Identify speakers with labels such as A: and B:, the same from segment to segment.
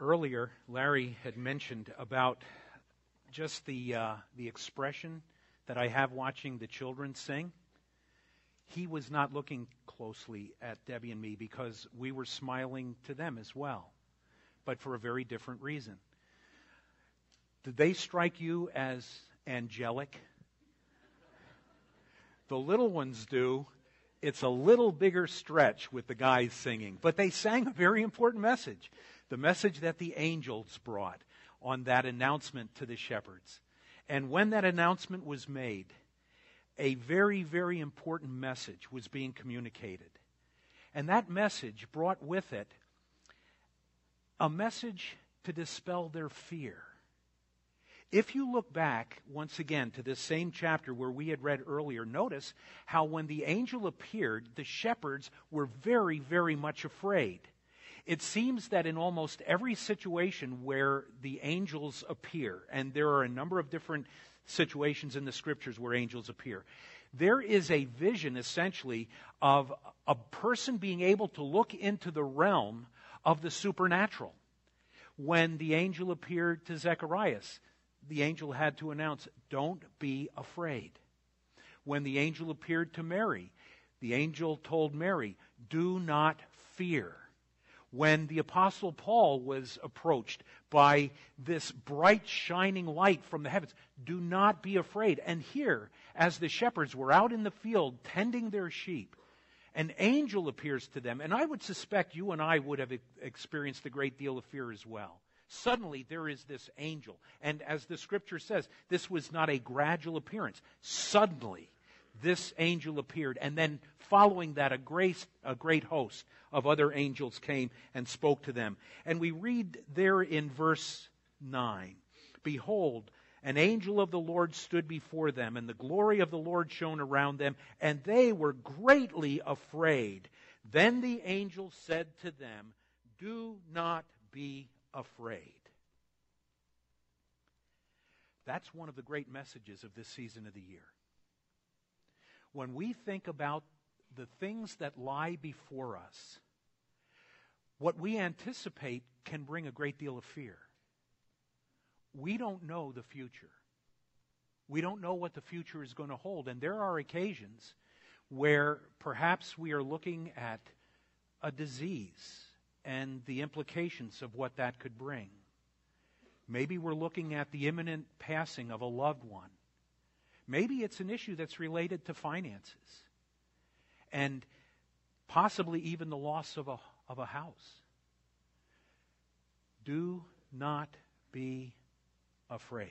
A: earlier, Larry had mentioned about just the uh, the expression that I have watching the children sing. He was not looking closely at Debbie and me because we were smiling to them as well, but for a very different reason. Did they strike you as angelic? The little ones do. It's a little bigger stretch with the guys singing, but they sang a very important message the message that the angels brought on that announcement to the shepherds. And when that announcement was made, a very, very important message was being communicated. And that message brought with it a message to dispel their fear. If you look back once again to this same chapter where we had read earlier, notice how when the angel appeared, the shepherds were very, very much afraid. It seems that in almost every situation where the angels appear, and there are a number of different situations in the scriptures where angels appear, there is a vision essentially of a person being able to look into the realm of the supernatural. When the angel appeared to Zacharias, the angel had to announce, Don't be afraid. When the angel appeared to Mary, the angel told Mary, Do not fear when the Apostle Paul was approached by this bright, shining light from the heavens. Do not be afraid. And here, as the shepherds were out in the field tending their sheep, an angel appears to them. And I would suspect you and I would have experienced a great deal of fear as well. Suddenly, there is this angel. And as the scripture says, this was not a gradual appearance. Suddenly, this angel appeared. And then following that, a great, a great host of other angels came and spoke to them. And we read there in verse 9 Behold, an angel of the Lord stood before them, and the glory of the Lord shone around them, and they were greatly afraid. Then the angel said to them, Do not be afraid. That's one of the great messages of this season of the year when we think about the things that lie before us, what we anticipate can bring a great deal of fear. We don't know the future. We don't know what the future is going to hold. And there are occasions where perhaps we are looking at a disease and the implications of what that could bring. Maybe we're looking at the imminent passing of a loved one. Maybe it's an issue that's related to finances and possibly even the loss of a, of a house. Do not be afraid.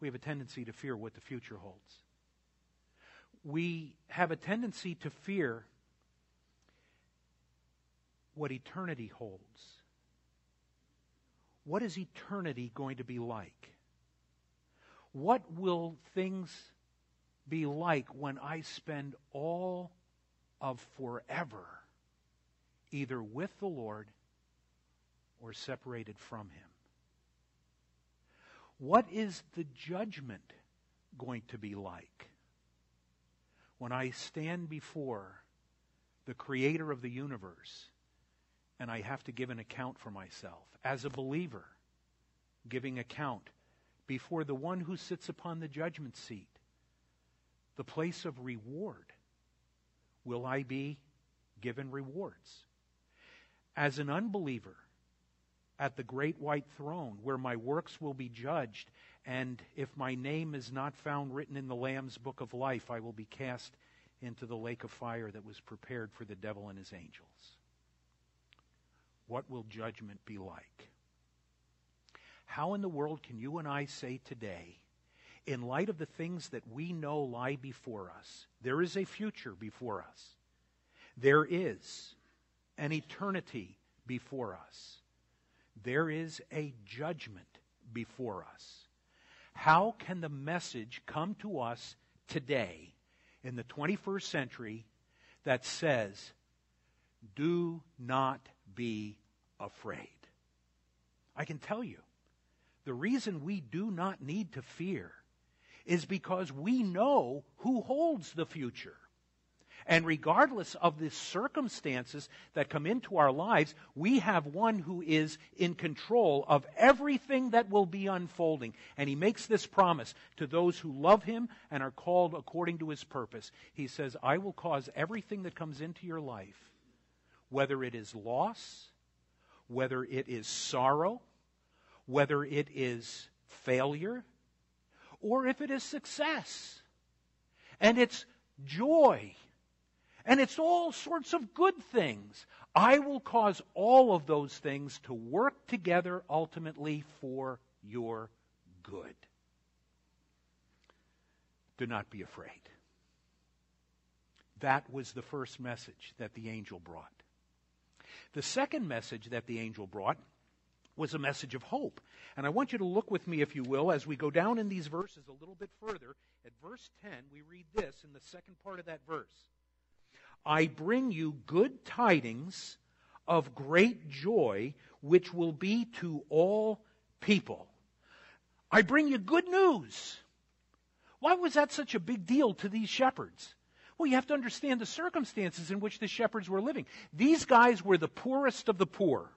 A: We have a tendency to fear what the future holds. We have a tendency to fear what eternity holds. What is eternity going to be like? What will things be like when I spend all of forever either with the Lord or separated from Him? What is the judgment going to be like when I stand before the Creator of the universe and I have to give an account for myself as a believer, giving account before the one who sits upon the judgment seat, the place of reward. Will I be given rewards? As an unbeliever, at the great white throne, where my works will be judged, and if my name is not found written in the Lamb's book of life, I will be cast into the lake of fire that was prepared for the devil and his angels. What will judgment be like? How in the world can you and I say today, in light of the things that we know lie before us, there is a future before us, there is an eternity before us, there is a judgment before us. How can the message come to us today in the 21st century that says, do not be afraid? I can tell you, the reason we do not need to fear is because we know who holds the future. And regardless of the circumstances that come into our lives, we have one who is in control of everything that will be unfolding. And he makes this promise to those who love him and are called according to his purpose. He says, I will cause everything that comes into your life, whether it is loss, whether it is sorrow, whether it is failure, or if it is success. And it's joy and it's all sorts of good things. I will cause all of those things to work together ultimately for your good. Do not be afraid. That was the first message that the angel brought. The second message that the angel brought was a message of hope. And I want you to look with me, if you will, as we go down in these verses a little bit further. At verse 10, we read this in the second part of that verse. I bring you good tidings of great joy, which will be to all people. I bring you good news. Why was that such a big deal to these shepherds? Well, you have to understand the circumstances in which the shepherds were living. These guys were the poorest of the poor.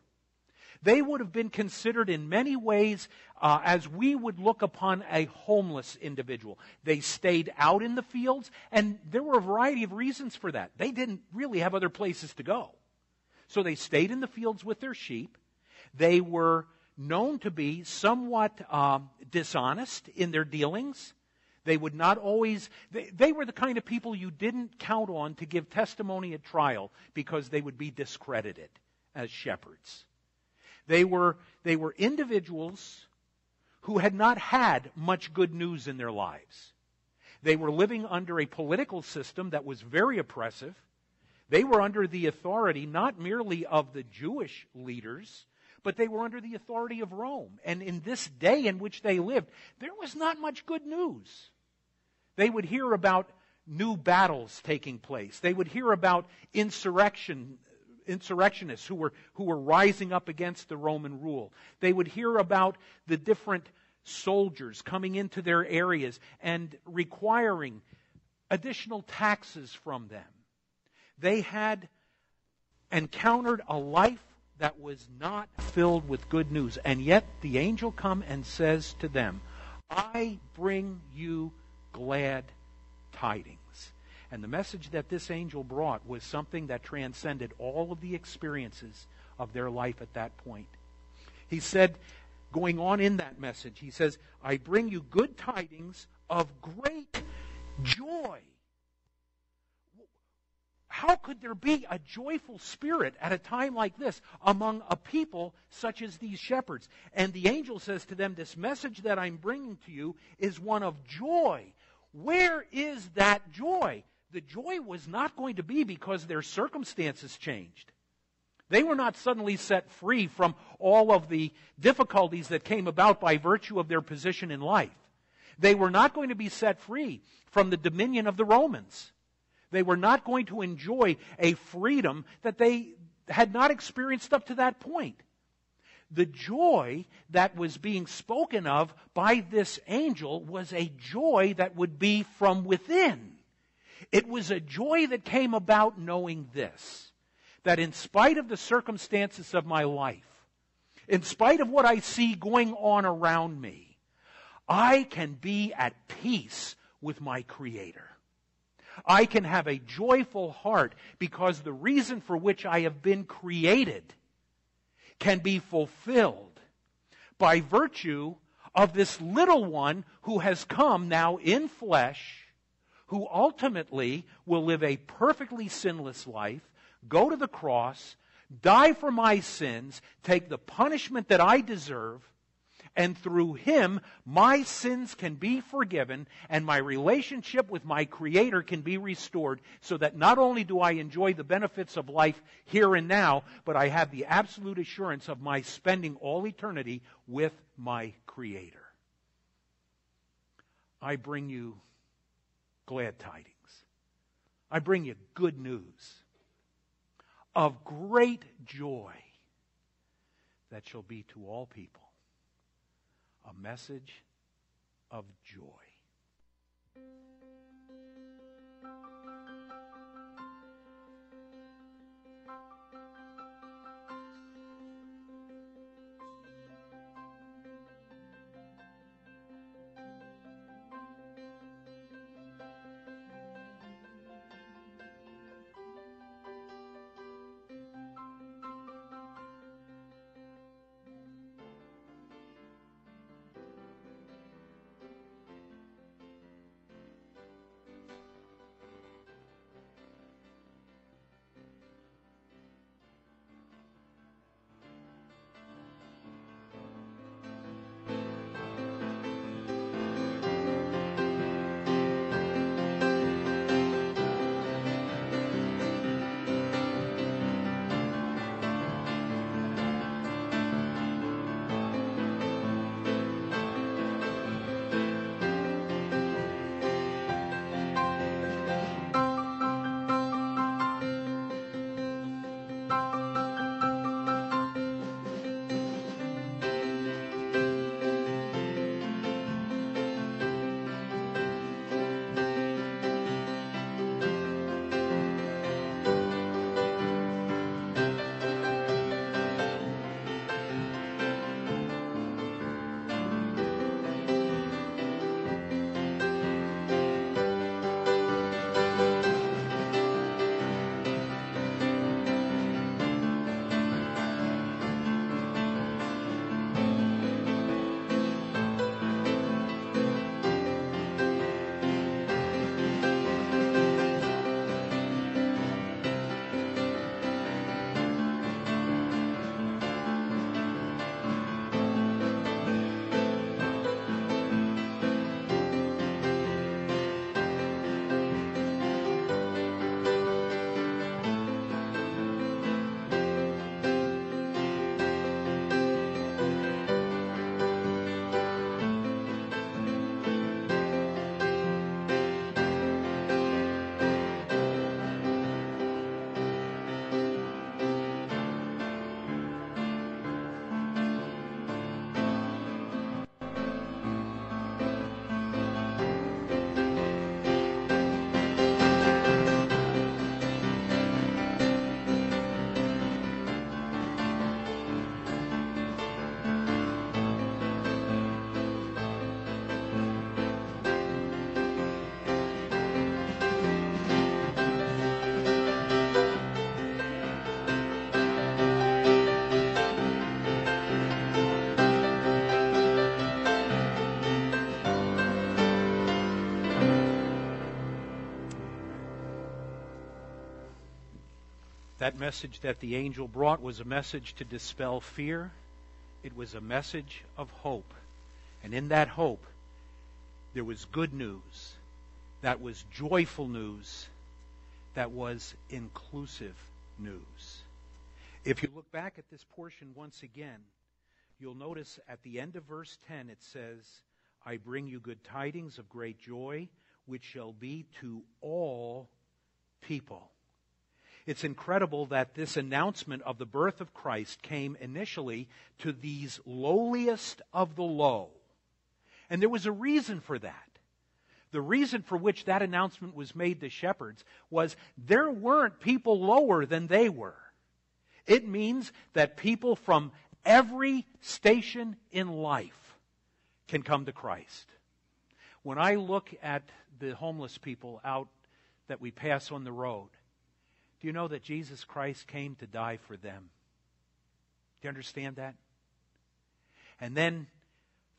A: They would have been considered in many ways uh, as we would look upon a homeless individual. They stayed out in the fields, and there were a variety of reasons for that. They didn't really have other places to go. So they stayed in the fields with their sheep. They were known to be somewhat um, dishonest in their dealings. They would not always, they, they, were the kind of people you didn't count on to give testimony at trial because they would be discredited as shepherds. They were, they were individuals who had not had much good news in their lives. They were living under a political system that was very oppressive. They were under the authority not merely of the Jewish leaders, but they were under the authority of Rome. And in this day in which they lived, there was not much good news. They would hear about new battles taking place. They would hear about insurrection insurrectionists who were, who were rising up against the Roman rule. They would hear about the different soldiers coming into their areas and requiring additional taxes from them. They had encountered a life that was not filled with good news. And yet the angel come and says to them, I bring you glad tidings. And the message that this angel brought was something that transcended all of the experiences of their life at that point. He said, going on in that message, he says, I bring you good tidings of great joy. How could there be a joyful spirit at a time like this among a people such as these shepherds? And the angel says to them, This message that I'm bringing to you is one of joy. Where is that joy? The joy was not going to be because their circumstances changed. They were not suddenly set free from all of the difficulties that came about by virtue of their position in life. They were not going to be set free from the dominion of the Romans. They were not going to enjoy a freedom that they had not experienced up to that point. The joy that was being spoken of by this angel was a joy that would be from within. It was a joy that came about knowing this that in spite of the circumstances of my life, in spite of what I see going on around me, I can be at peace with my Creator. I can have a joyful heart because the reason for which I have been created can be fulfilled by virtue of this little one who has come now in flesh who ultimately will live a perfectly sinless life, go to the cross, die for my sins, take the punishment that I deserve, and through him, my sins can be forgiven and my relationship with my Creator can be restored so that not only do I enjoy the benefits of life here and now, but I have the absolute assurance of my spending all eternity with my Creator. I bring you glad tidings. I bring you good news of great joy that shall be to all people a message of joy. That message that the angel brought was a message to dispel fear. It was a message of hope. And in that hope, there was good news. That was joyful news. That was inclusive news. If you look back at this portion once again, you'll notice at the end of verse 10 it says, I bring you good tidings of great joy, which shall be to all people. It's incredible that this announcement of the birth of Christ came initially to these lowliest of the low. And there was a reason for that. The reason for which that announcement was made to shepherds was there weren't people lower than they were. It means that people from every station in life can come to Christ. When I look at the homeless people out that we pass on the road, do you know that Jesus Christ came to die for them? Do you understand that? And then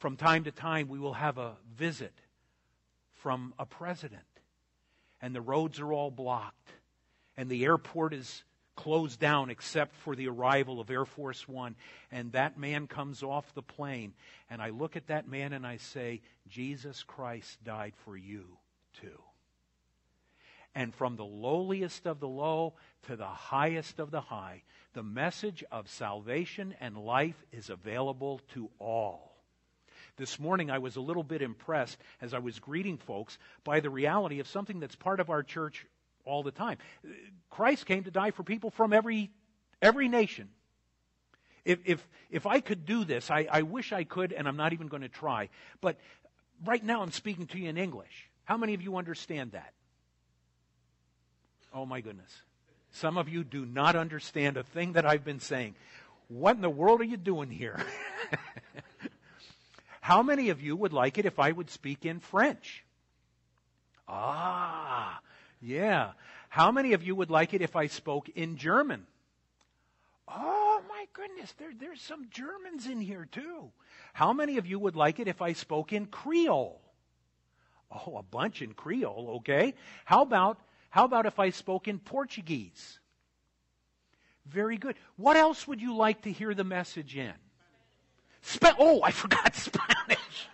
A: from time to time, we will have a visit from a president, and the roads are all blocked, and the airport is closed down except for the arrival of Air Force One. And that man comes off the plane. And I look at that man and I say, Jesus Christ died for you too. And from the lowliest of the low to the highest of the high, the message of salvation and life is available to all. This morning I was a little bit impressed as I was greeting folks by the reality of something that's part of our church all the time. Christ came to die for people from every, every nation. If, if, if I could do this, I, I wish I could, and I'm not even going to try. But right now I'm speaking to you in English. How many of you understand that? Oh my goodness. Some of you do not understand a thing that I've been saying. What in the world are you doing here? How many of you would like it if I would speak in French? Ah, yeah. How many of you would like it if I spoke in German? Oh my goodness, there, there's some Germans in here too. How many of you would like it if I spoke in Creole? Oh, a bunch in Creole, okay. How about, how about if I spoke in Portuguese? Very good. What else would you like to hear the message in? Oh, I forgot Spanish.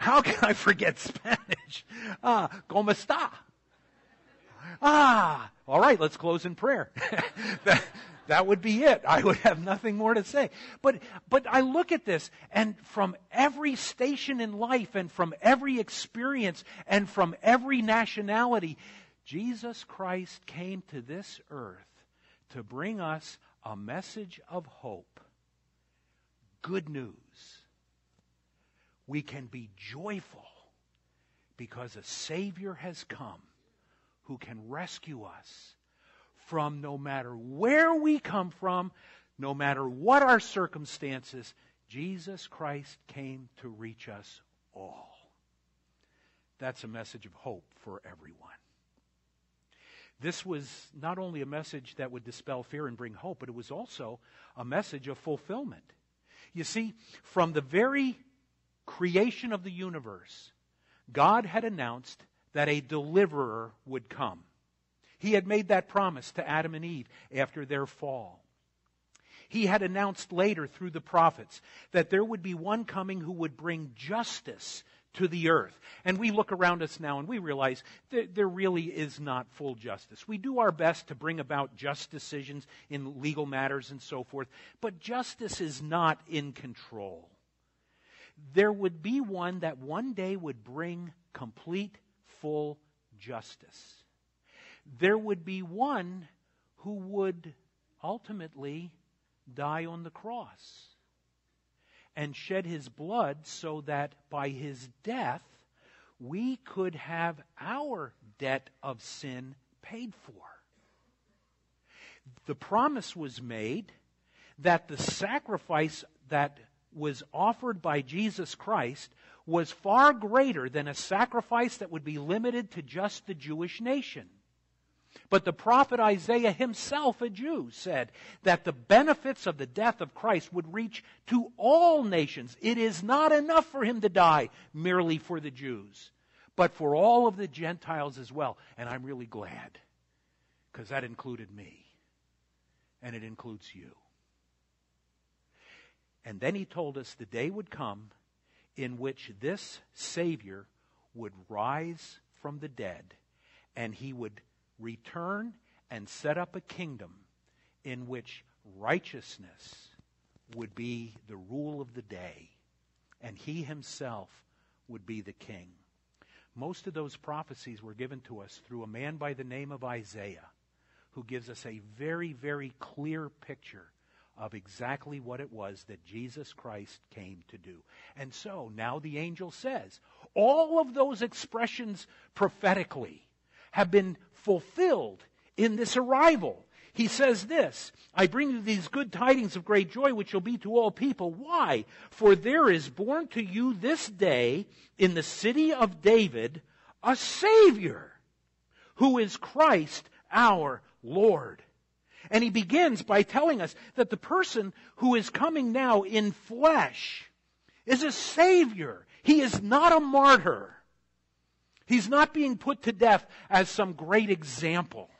A: How can I forget Spanish? Ah, ¿cómo está? Ah, all right, let's close in prayer. that, that would be it. I would have nothing more to say. But, but I look at this, and from every station in life, and from every experience, and from every nationality, Jesus Christ came to this earth to bring us a message of hope. Good news. We can be joyful because a Savior has come who can rescue us from no matter where we come from, no matter what our circumstances, Jesus Christ came to reach us all. That's a message of hope for everyone. This was not only a message that would dispel fear and bring hope, but it was also a message of fulfillment. You see, from the very creation of the universe, God had announced that a deliverer would come. He had made that promise to Adam and Eve after their fall. He had announced later through the prophets that there would be one coming who would bring justice to the earth. And we look around us now and we realize there really is not full justice. We do our best to bring about just decisions in legal matters and so forth, but justice is not in control. There would be one that one day would bring complete full justice. There would be one who would ultimately die on the cross and shed his blood so that by his death we could have our debt of sin paid for. The promise was made that the sacrifice that was offered by Jesus Christ was far greater than a sacrifice that would be limited to just the Jewish nation. But the prophet Isaiah himself, a Jew, said that the benefits of the death of Christ would reach to all nations. It is not enough for him to die merely for the Jews, but for all of the Gentiles as well. And I'm really glad, because that included me. and it includes you. And then he told us the day would come in which this Savior would rise from the dead and he would return and set up a kingdom in which righteousness would be the rule of the day and he himself would be the king. Most of those prophecies were given to us through a man by the name of Isaiah, who gives us a very, very clear picture of exactly what it was that Jesus Christ came to do. And so now the angel says, all of those expressions prophetically have been fulfilled in this arrival. He says this, I bring you these good tidings of great joy, which will be to all people. Why? For there is born to you this day in the city of David a Savior, who is Christ our Lord. And he begins by telling us that the person who is coming now in flesh is a Savior. He is not a martyr. He's not being put to death as some great example.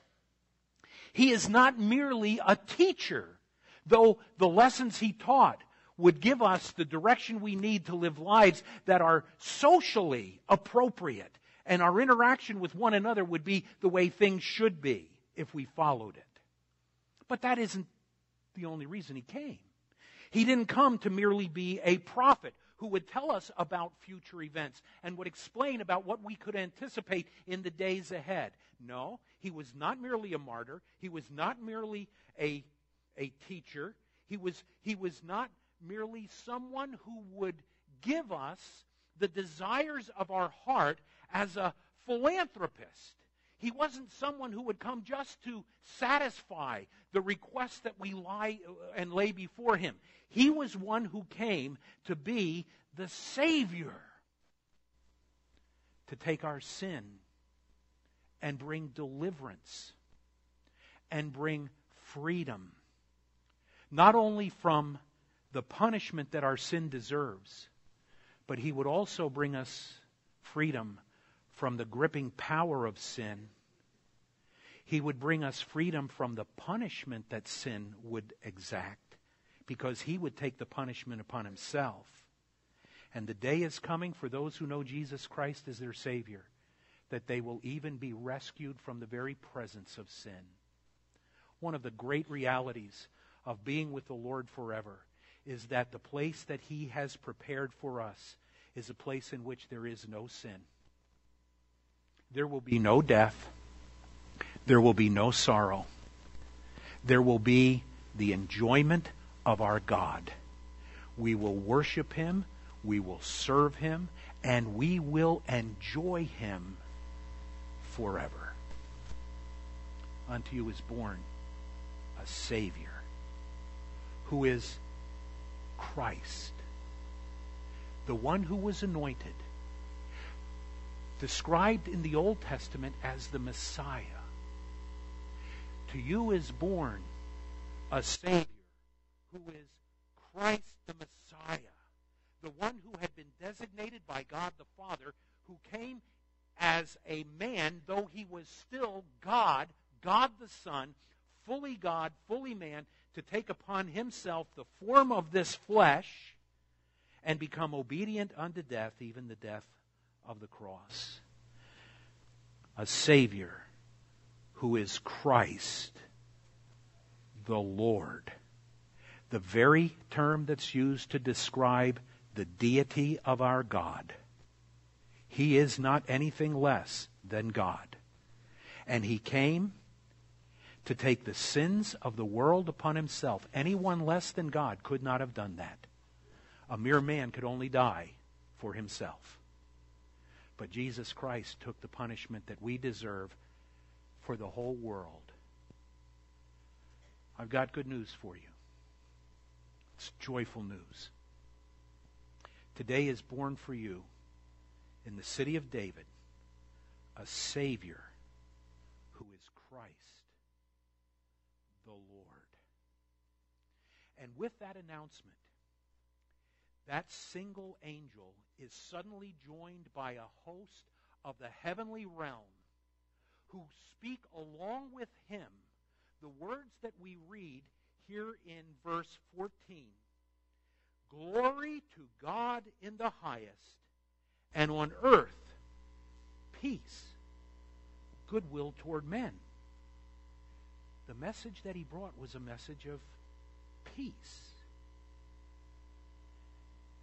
A: He is not merely a teacher, though the lessons he taught would give us the direction we need to live lives that are socially appropriate, and our interaction with one another would be the way things should be if we followed it. But that isn't the only reason he came. He didn't come to merely be a prophet who would tell us about future events and would explain about what we could anticipate in the days ahead. No, he was not merely a martyr. He was not merely a, a teacher. He was, he was not merely someone who would give us the desires of our heart as a philanthropist. He wasn't someone who would come just to satisfy the requests that we lie uh, and lay before him. He was one who came to be the Savior, to take our sin and bring deliverance and bring freedom, not only from the punishment that our sin deserves, but he would also bring us freedom from the gripping power of sin. He would bring us freedom from the punishment that sin would exact because he would take the punishment upon himself. And the day is coming for those who know Jesus Christ as their Savior that they will even be rescued from the very presence of sin. One of the great realities of being with the Lord forever is that the place that He has prepared for us is a place in which there is no sin. There will be no death. There will be no sorrow. There will be the enjoyment of our God. We will worship Him, we will serve Him, and we will enjoy Him forever. Unto you is born a Savior who is Christ, the one who was anointed described in the Old Testament as the Messiah. To you is born a Savior who is Christ the Messiah, the one who had been designated by God the Father, who came as a man, though he was still God, God the Son, fully God, fully man, to take upon himself the form of this flesh and become obedient unto death, even the death of the cross. A Savior who is Christ, the Lord. The very term that's used to describe the deity of our God. He is not anything less than God. And He came to take the sins of the world upon Himself. Anyone less than God could not have done that. A mere man could only die for himself. But Jesus Christ took the punishment that we deserve for the whole world. I've got good news for you. It's joyful news. Today is born for you in the city of David a Savior who is Christ the Lord. And with that announcement, that single angel is suddenly joined by a host of the heavenly realm who speak along with him the words that we read here in verse 14 Glory to God in the highest, and on earth, peace, goodwill toward men. The message that he brought was a message of peace.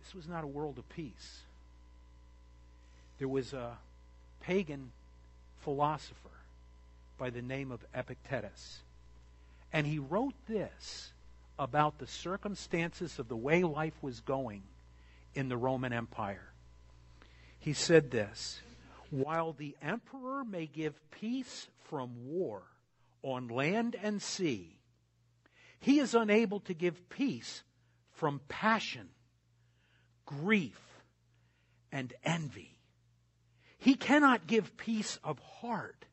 A: This was not a world of peace. There was a pagan philosopher by the name of Epictetus. And he wrote this about the circumstances of the way life was going in the Roman Empire. He said this While the emperor may give peace from war on land and sea, he is unable to give peace from passion, grief, and envy. He cannot give peace of heart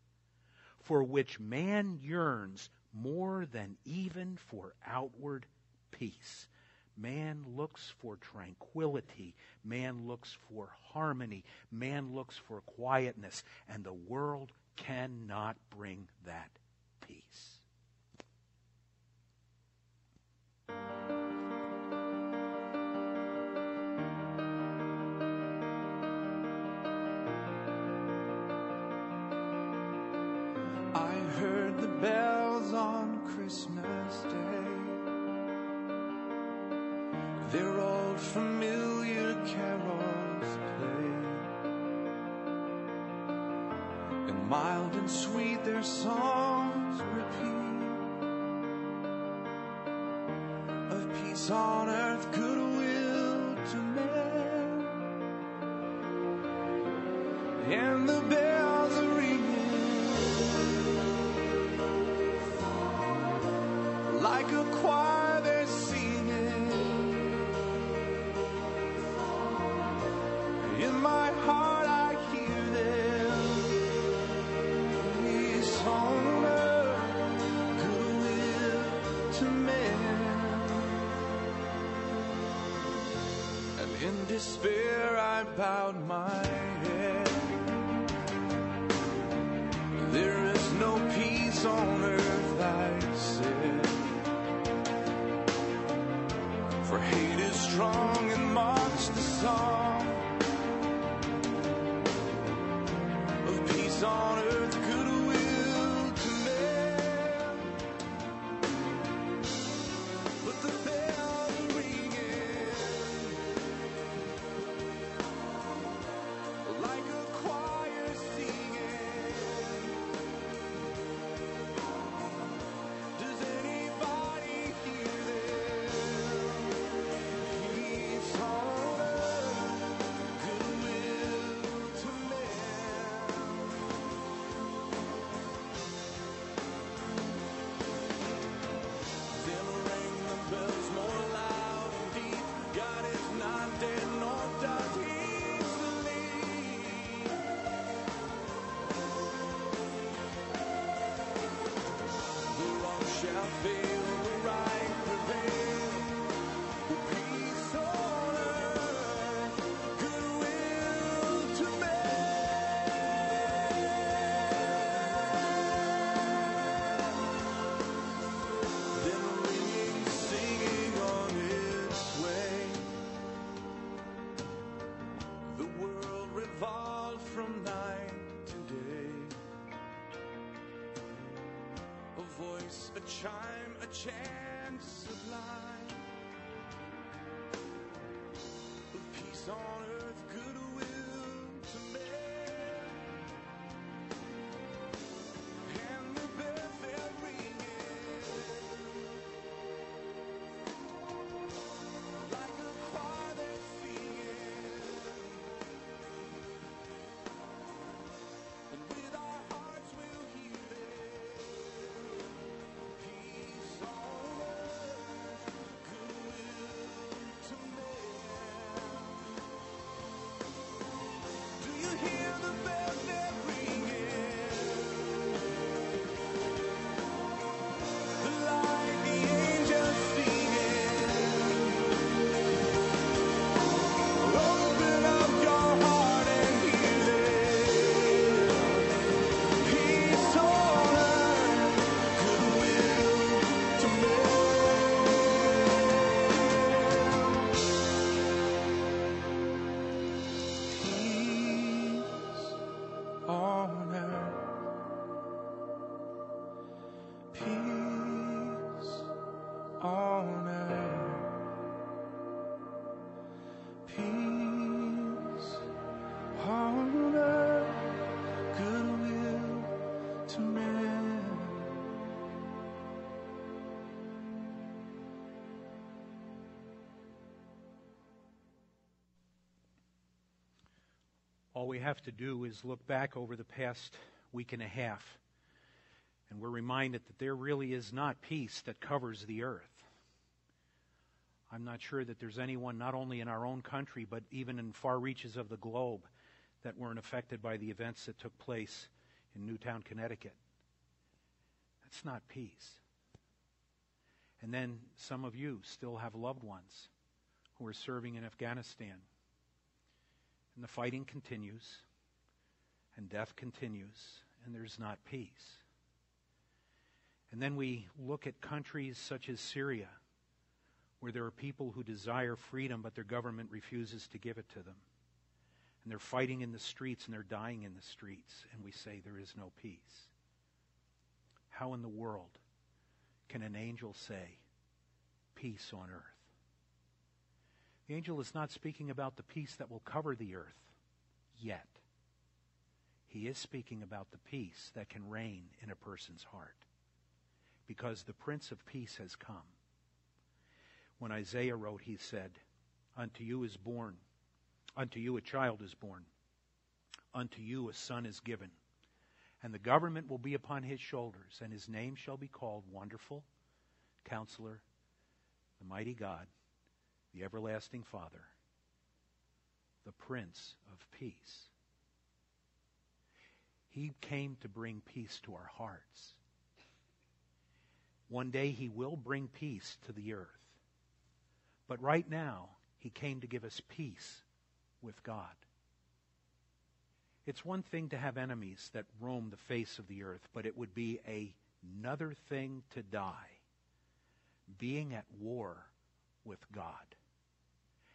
A: for which man yearns more than even for outward peace. Man looks for tranquility. Man looks for harmony. Man looks for quietness. And the world cannot bring that peace.
B: Bells on Christmas Day. Their old familiar carols play. And mild and sweet their songs repeat. Of peace on earth, goodwill to men. And the bells a choir they're singing. In my heart I hear them. Peace on earth, to men. And in despair I bowed my head. There is no peace on earth, For hate is strong and mocks the song sublime. Of peace on
A: All we have to do is look back over the past week and a half, and we're reminded that there really is not peace that covers the earth. I'm not sure that there's anyone, not only in our own country, but even in far reaches of the globe, that weren't affected by the events that took place in Newtown, Connecticut. That's not peace. And then some of you still have loved ones who are serving in Afghanistan. And the fighting continues, and death continues, and there's not peace. And then we look at countries such as Syria, where there are people who desire freedom, but their government refuses to give it to them. And they're fighting in the streets and they're dying in the streets, and we say there is no peace. How in the world can an angel say, peace on earth? The angel is not speaking about the peace that will cover the earth yet. He is speaking about the peace that can reign in a person's heart because the Prince of Peace has come. When Isaiah wrote, he said, Unto you is born, unto you a child is born, unto you a son is given, and the government will be upon his shoulders, and his name shall be called Wonderful, Counselor, the Mighty God, the Everlasting Father, the Prince of Peace. He came to bring peace to our hearts. One day he will bring peace to the earth. But right now, he came to give us peace with God. It's one thing to have enemies that roam the face of the earth, but it would be another thing to die being at war with God.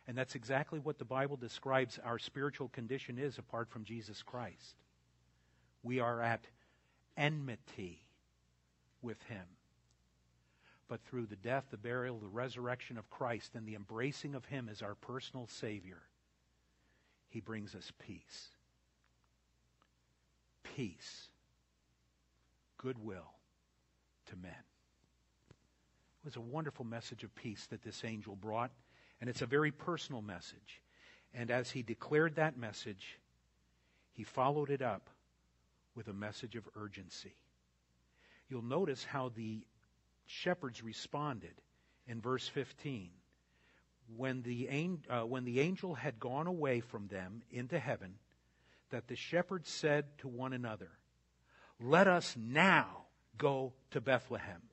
A: And that's exactly what the Bible describes our spiritual condition is apart from Jesus Christ. We are at enmity with Him but through the death, the burial, the resurrection of Christ, and the embracing of Him as our personal Savior, He brings us peace. Peace, goodwill to men. It was a wonderful message of peace that this angel brought, and it's a very personal message. And as he declared that message, he followed it up with a message of urgency. You'll notice how the shepherds responded in verse 15. When the, uh, when the angel had gone away from them into heaven, that the shepherds said to one another, Let us now go to Bethlehem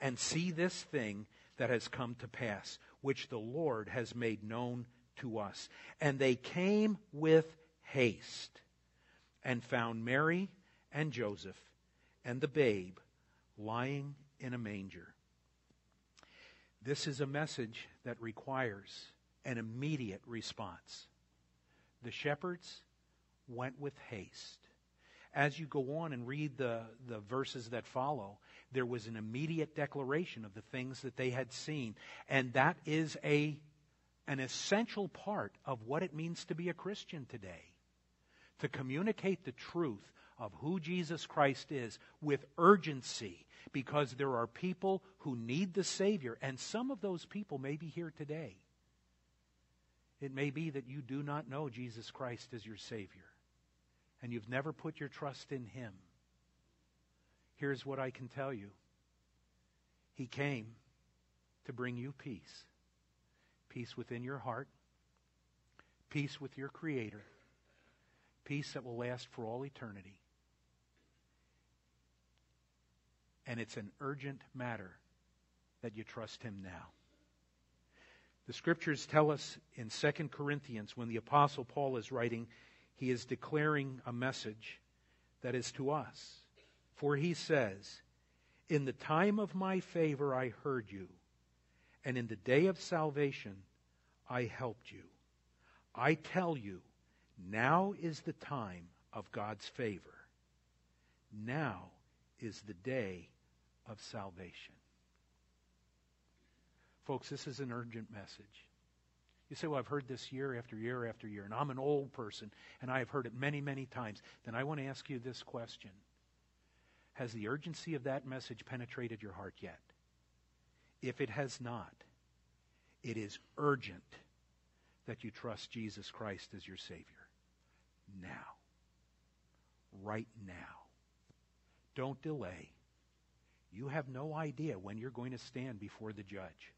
A: and see this thing that has come to pass, which the Lord has made known to us. And they came with haste and found Mary and Joseph and the babe lying in a manger. This is a message that requires an immediate response. The shepherds went with haste. As you go on and read the, the verses that follow, there was an immediate declaration of the things that they had seen. And that is a, an essential part of what it means to be a Christian today. To communicate the truth of who Jesus Christ is with urgency because there are people who need the Savior, and some of those people may be here today. It may be that you do not know Jesus Christ as your Savior, and you've never put your trust in Him. Here's what I can tell you He came to bring you peace peace within your heart, peace with your Creator, peace that will last for all eternity. And it's an urgent matter that you trust Him now. The scriptures tell us in 2 Corinthians, when the Apostle Paul is writing, he is declaring a message that is to us. For he says, In the time of my favor I heard you, and in the day of salvation I helped you. I tell you, now is the time of God's favor. Now is the day of salvation. Folks, this is an urgent message. You say, well, I've heard this year after year after year, and I'm an old person, and I have heard it many, many times. Then I want to ask you this question Has the urgency of that message penetrated your heart yet? If it has not, it is urgent that you trust Jesus Christ as your Savior. now. Right now. Don't delay. You have no idea when you're going to stand before the judge.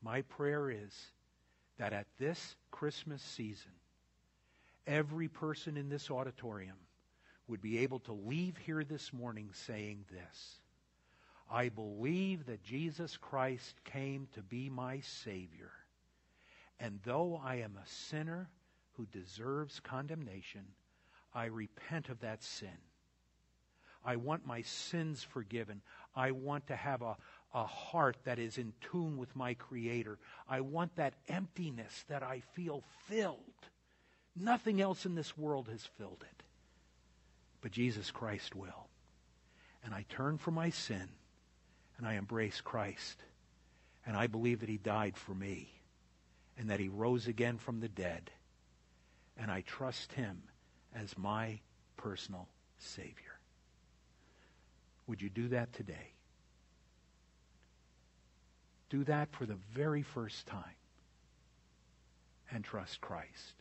A: My prayer is that at this Christmas season, every person in this auditorium would be able to leave here this morning saying this I believe that Jesus Christ came to be my Savior. And though I am a sinner who deserves condemnation, I repent of that sin. I want my sins forgiven. I want to have a, a heart that is in tune with my Creator. I want that emptiness that I feel filled. Nothing else in this world has filled it. But Jesus Christ will. And I turn from my sin and I embrace Christ. And I believe that He died for me and that He rose again from the dead. And I trust Him as my personal Savior. Would you do that today? Do that for the very first time and trust Christ.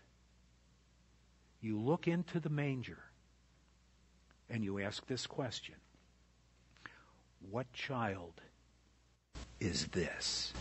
A: You look into the manger and you ask this question What child is this?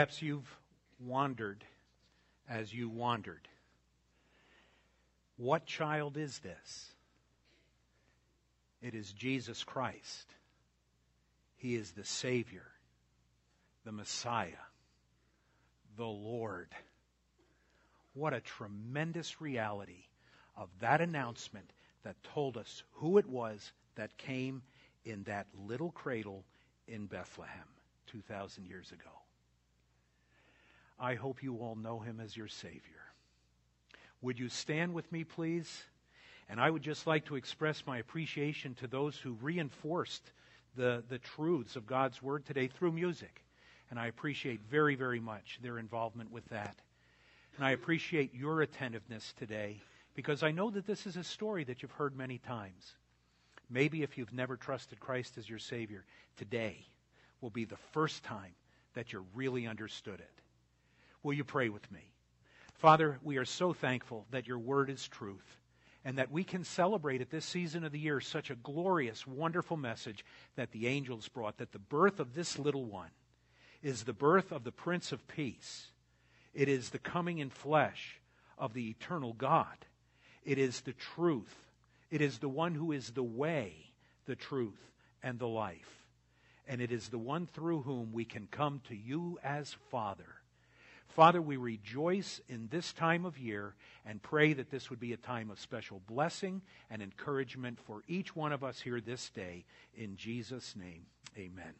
A: Perhaps you've wandered as you wandered. What child is this? It is Jesus Christ. He is the Savior, the Messiah, the Lord. What a tremendous reality of that announcement that told us who it was that came in that little cradle in Bethlehem 2,000 years ago. I hope you all know him as your Savior. Would you stand with me, please? And I would just like to express my appreciation to those who reinforced the, the truths of God's Word today through music. And I appreciate very, very much their involvement with that. And I appreciate your attentiveness today because I know that this is a story that you've heard many times. Maybe if you've never trusted Christ as your Savior, today will be the first time that you really understood it. Will you pray with me? Father, we are so thankful that your word is truth and that we can celebrate at this season of the year such a glorious, wonderful message that the angels brought that the birth of this little one is the birth of the Prince of Peace. It is the coming in flesh of the eternal God. It is the truth. It is the one who is the way, the truth, and the life. And it is the one through whom we can come to you as Father Father, we rejoice in this time of year and pray that this would be a time of special blessing and encouragement for each one of us here this day. In Jesus' name, amen.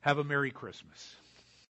A: Have a Merry Christmas.